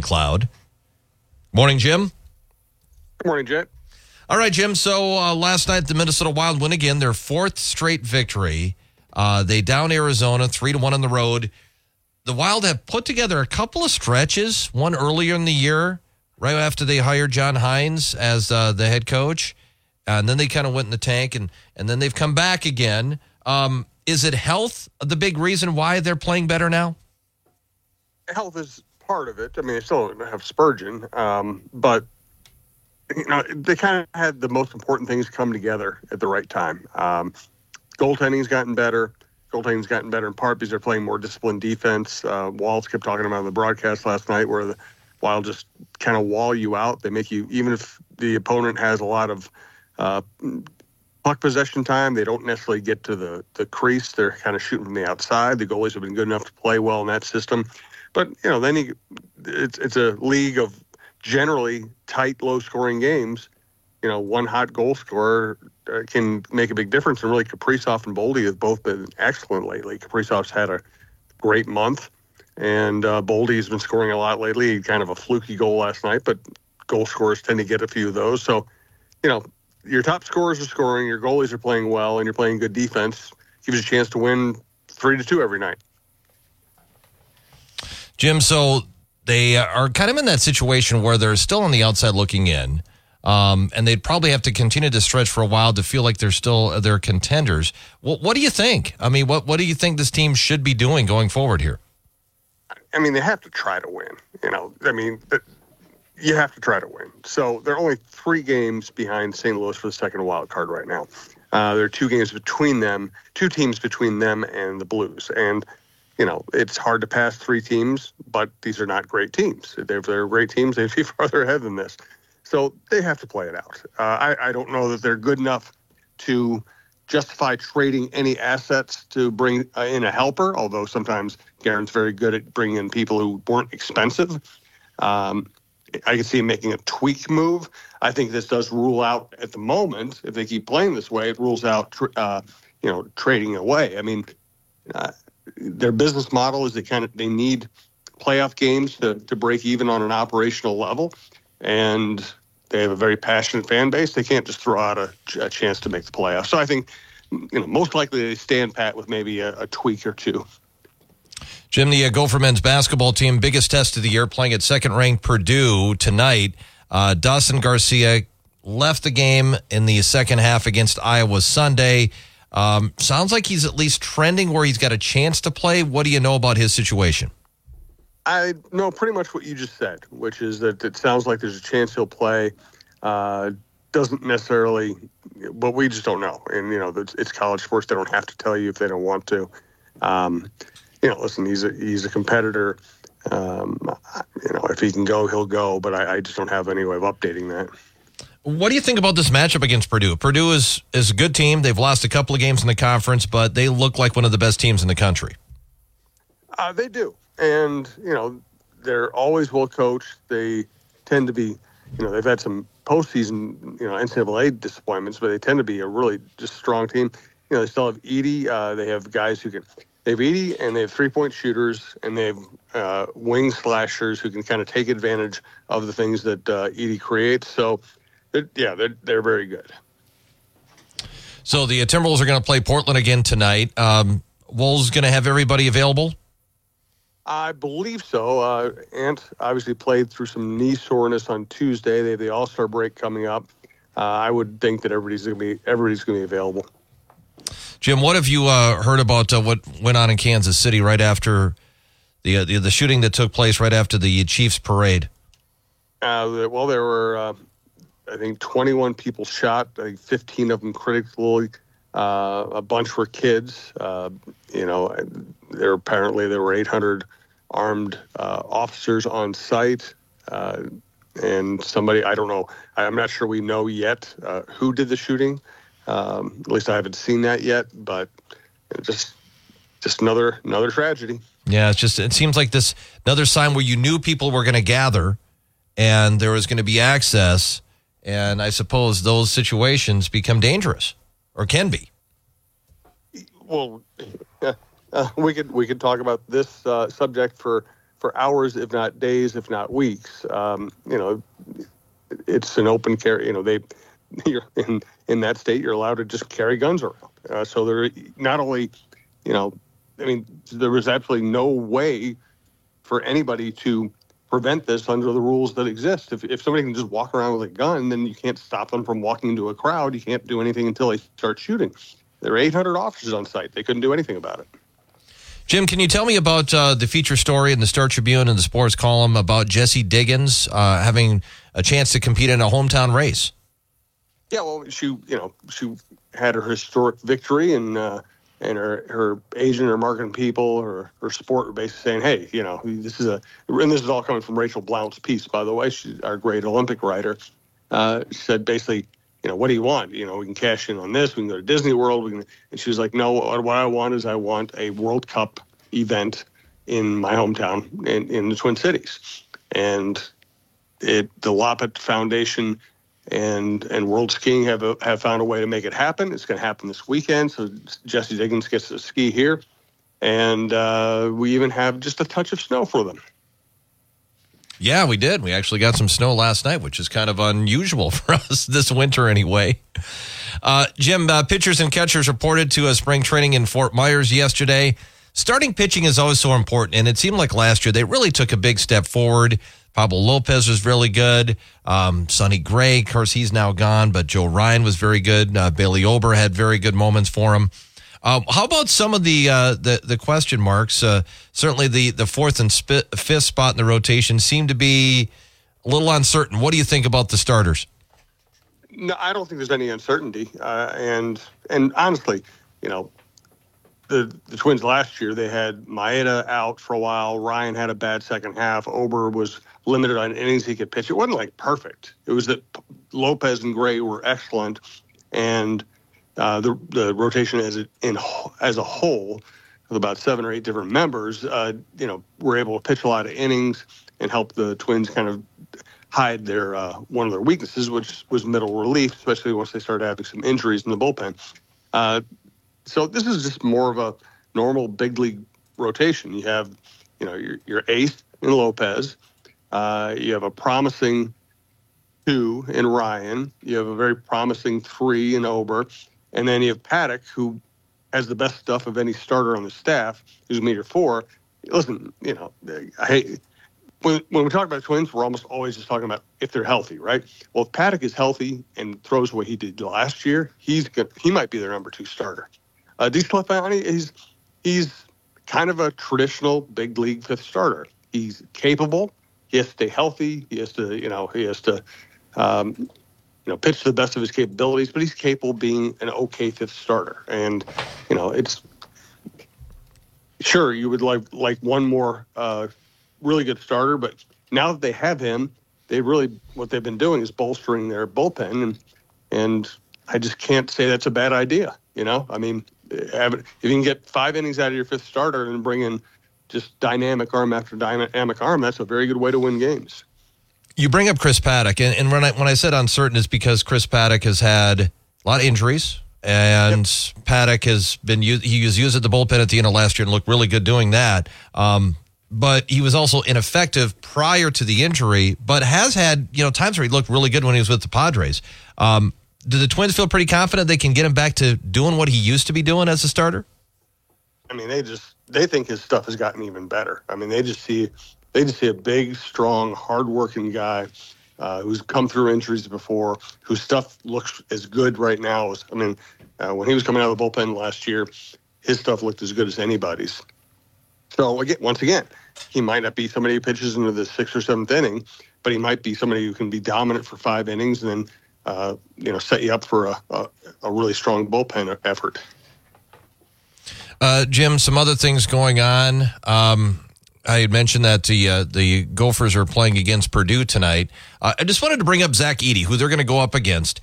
Cloud. Morning, Jim. Good morning, Jim. All right, Jim. So uh, last night, the Minnesota Wild win again, their fourth straight victory. Uh, they down Arizona three to one on the road. The Wild have put together a couple of stretches. One earlier in the year, right after they hired John Hynes as uh, the head coach, and then they kind of went in the tank, and and then they've come back again. Um, is it health the big reason why they're playing better now? Health is part of it. I mean, they still have Spurgeon, um, but you know they kind of had the most important things come together at the right time. Um, goaltending's gotten better. Goaltending's gotten better in part because they're playing more disciplined defense. Uh, Walz kept talking about on the broadcast last night where the Wild just kind of wall you out. They make you even if the opponent has a lot of uh, puck possession time. They don't necessarily get to the, the crease. They're kind of shooting from the outside. The goalies have been good enough to play well in that system. But, you know, then you, it's, it's a league of generally tight, low scoring games. You know, one hot goal scorer uh, can make a big difference. And really, Kaprizov and Boldy have both been excellent lately. Kaprizov's had a great month, and uh, Boldy's been scoring a lot lately. Kind of a fluky goal last night, but goal scorers tend to get a few of those. So, you know, your top scorers are scoring, your goalies are playing well, and you're playing good defense. Gives you a chance to win three to two every night. Jim, so they are kind of in that situation where they're still on the outside looking in. Um, and they'd probably have to continue to stretch for a while to feel like they're still they're contenders. What, what do you think? I mean, what what do you think this team should be doing going forward here? I mean, they have to try to win. You know, I mean, you have to try to win. So they're only three games behind St. Louis for the second wild card right now. Uh, there are two games between them, two teams between them and the Blues, and you know, it's hard to pass three teams, but these are not great teams. If they're great teams, they'd be farther ahead than this. So they have to play it out. Uh, I, I don't know that they're good enough to justify trading any assets to bring uh, in a helper, although sometimes Guerin's very good at bringing in people who weren't expensive. Um, I can see him making a tweak move. I think this does rule out at the moment, if they keep playing this way, it rules out, uh, you know, trading away. I mean, uh, their business model is they kind of they need playoff games to, to break even on an operational level, and they have a very passionate fan base. They can't just throw out a, a chance to make the playoffs. So I think you know most likely they stand pat with maybe a, a tweak or two. Jim, the uh, Gopher men's basketball team, biggest test of the year, playing at second ranked Purdue tonight. Uh, Dawson Garcia left the game in the second half against Iowa Sunday. Um, sounds like he's at least trending where he's got a chance to play. What do you know about his situation? I know pretty much what you just said, which is that it sounds like there's a chance he'll play. Uh, doesn't necessarily, but we just don't know. And you know, it's college sports; they don't have to tell you if they don't want to. Um, you know, listen, he's a he's a competitor. Um, you know, if he can go, he'll go. But I, I just don't have any way of updating that. What do you think about this matchup against Purdue? Purdue is is a good team. They've lost a couple of games in the conference, but they look like one of the best teams in the country. Uh, they do, and you know they're always well coached. They tend to be, you know, they've had some postseason, you know, NCAA disappointments, but they tend to be a really just strong team. You know, they still have Edey. Uh, they have guys who can. They have Edey, and they have three point shooters, and they have uh, wing slashers who can kind of take advantage of the things that uh, Edey creates. So they're, yeah, they're they're very good. So the Timberwolves are going to play Portland again tonight. Um, Wolves going to have everybody available. I believe so. Uh, Ant obviously played through some knee soreness on Tuesday. They have the All Star break coming up. Uh, I would think that everybody's going to be everybody's going to be available. Jim, what have you uh, heard about uh, what went on in Kansas City right after the, uh, the, the shooting that took place right after the Chiefs parade? Uh, well, there were I think 21 people shot. I think 15 of them critically. Uh, a bunch were kids. Uh, you know, there apparently there were 800 armed uh, officers on site, uh, and somebody I don't know. I'm not sure we know yet uh, who did the shooting. Um, at least I haven't seen that yet. But just just another another tragedy. Yeah, it's just it seems like this another sign where you knew people were going to gather, and there was going to be access and I suppose those situations become dangerous or can be. Well, uh, we could we could talk about this uh, subject for for hours, if not days, if not weeks. Um, you know, it's an open carry. You know, they you're in in that state, you're allowed to just carry guns around. Uh, so they're not only, you know, I mean, there was absolutely no way for anybody to prevent this under the rules that exist. If, if somebody can just walk around with a gun, then you can't stop them from walking into a crowd. You can't do anything until they start shooting. There are 800 officers on site. They couldn't do anything about it. Jim, can you tell me about uh, the feature story in the Star Tribune and the sports column about Jessie Diggins uh, having a chance to compete in a hometown race? Yeah, well, she, you know, she had her historic victory, and uh, and her her agent, her marketing people, or her sport were basically saying, hey, you know, this is a, and this is all coming from Rachel Blount's piece, by the way. She's our great Olympic writer. Uh, said basically, you know, what do you want? You know, we can cash in on this. We can go to Disney World. We can, and she was like, no, what I want is I want a World Cup event in my hometown in, in the Twin Cities. And it, the Loppet Foundation and and World Skiing have a, have found a way to make it happen. It's going to happen this weekend. So Jessie Diggins gets to ski here, and uh, we even have just a touch of snow for them. Yeah, we did. We actually got some snow last night, which is kind of unusual for us this winter, anyway. Uh, Jim, uh, pitchers and catchers reported to a spring training in Fort Myers yesterday. Starting pitching is always so important, and it seemed like last year they really took a big step forward. Pablo Lopez was really good. Um, Sonny Gray, of course, he's now gone, but Joe Ryan was very good. Uh, Bailey Ober had very good moments for him. Uh, how about some of the uh, the, the question marks? Uh, certainly, the the fourth and sp- fifth spot in the rotation seem to be a little uncertain. What do you think about the starters? No, I don't think there's any uncertainty. Uh, and and honestly, you know, the the Twins last year they had Maeda out for a while. Ryan had a bad second half. Ober was limited on innings he could pitch. It wasn't like perfect. It was that Lopez and Gray were excellent, and uh, the the rotation as a, in as a whole, with about seven or eight different members, uh, you know, were able to pitch a lot of innings and help the Twins kind of hide their uh, one of their weaknesses, which was middle relief, especially once they started having some injuries in the bullpen. Uh, so this is just more of a normal big league rotation. You have, you know, your your ace in Lopez, uh, you have a promising two in Ryan. You have a very promising three in Ober. And then you have Paddack, who has the best stuff of any starter on the staff, who's meter four. Listen, you know, I hate when, when we talk about twins, we're almost always just talking about if they're healthy, right? Well, if Paddack is healthy and throws what he did last year, he's. He might be their number two starter. Uh, DeSclafani, he's he's kind of a traditional big league fifth starter. He's capable. He has to stay healthy. He has to, you know, he has to um, you know, pitch to the best of his capabilities, but he's capable of being an okay fifth starter. And, you know, it's sure you would like like one more uh, really good starter, but now that they have him, they really what they've been doing is bolstering their bullpen, and and I just can't say that's a bad idea. You know, I mean, if you can get five innings out of your fifth starter and bring in just dynamic arm after dynamic arm, that's a very good way to win games you bring up Chris Paddack, and, and when I when I said uncertain, is because Chris Paddack has had a lot of injuries, and yep. Paddack has been used. He was used at the bullpen at the end of last year and looked really good doing that. Um, but he was also ineffective prior to the injury, but has had you know times where he looked really good when he was with the Padres. Um, do the Twins feel pretty confident they can get him back to doing what he used to be doing as a starter? I mean, they just they think his stuff has gotten even better. I mean, they just see they just see a big, strong, hardworking guy uh, who's come through injuries before, whose stuff looks as good right now as I mean, uh, when he was coming out of the bullpen last year, his stuff looked as good as anybody's. So again, once again, he might not be somebody who pitches into the sixth or seventh inning, but he might be somebody who can be dominant for five innings and then uh, you know set you up for a, a, a really strong bullpen effort. Uh, Jim, some other things going on. Um, I had mentioned that the uh, the Gophers are playing against Purdue tonight. Uh, I just wanted to bring up Zach Edey, who they're going to go up against.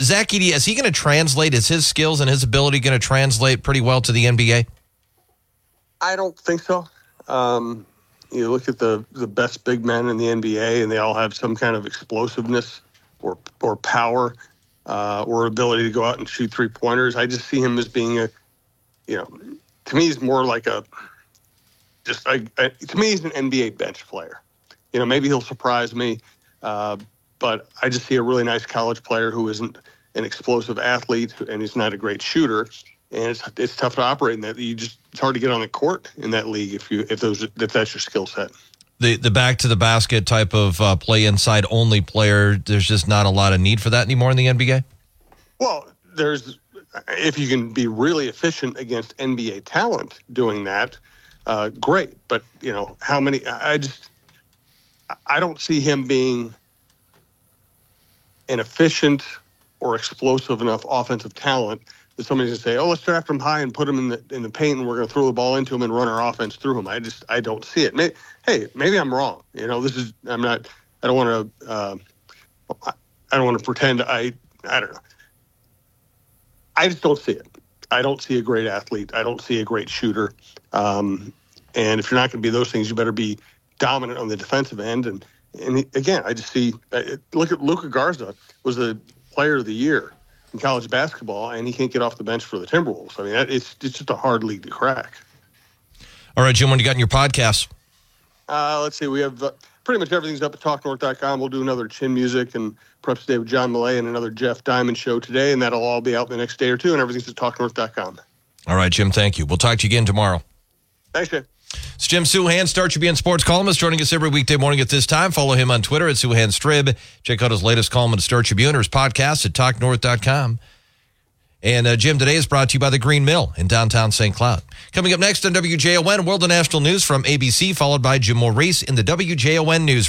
Zach Edey, is he going to translate? Is his skills and his ability going to translate pretty well to the NBA? I don't think so. Um, you look at the the best big men in the NBA, and they all have some kind of explosiveness or or power uh, or ability to go out and shoot three pointers. I just see him as being a, you know, to me, he's more like a just I, I, to me, he's an NBA bench player. You know, maybe he'll surprise me, uh, but I just see a really nice college player who isn't an explosive athlete and he's not a great shooter. And it's it's tough to operate in that. You just it's hard to get on the court in that league if you if those if that's your skill set. The the back to the basket type of uh, play inside only player. There's just not a lot of need for that anymore in the NBA. Well, there's if you can be really efficient against NBA talent doing that, uh, great. But you know how many? I just I don't see him being an efficient or explosive enough offensive talent somebody's gonna say, "Oh, let's draft him high and put him in the in the paint, and we're gonna throw the ball into him and run our offense through him." I just I don't see it. Hey, maybe I'm wrong. You know, this is I'm not. I don't want to. Uh, I don't want to pretend I. I don't know. I just don't see it. I don't see a great athlete. I don't see a great shooter. Um, and if you're not going to be those things, you better be dominant on the defensive end. And and again, I just see. Look at Luka Garza was the player of the year in college basketball, and he can't get off the bench for the Timberwolves. I mean, it's it's just a hard league to crack. All right, Jim, when you got in your podcast? Uh, let's see. We have uh, pretty much everything's up at talknorth.com. We'll do another chin music and perhaps today with John Millea and another Jeff Diamond show today, and that'll all be out the next day or two, and everything's at talknorth.com. All right, Jim, thank you. We'll talk to you again tomorrow. Thanks, Jim. Jim Souhan, Star Tribune sports columnist, joining us every weekday morning at this time. Follow him on Twitter at Souhan Strib. Check out his latest column at Star Tribune or his podcast at talknorth.com. And uh, Jim, today is brought to you by the Green Mill in downtown St. Cloud. Coming up next on WJON, World and National News from ABC, followed by Jim Maurice in the WJON News.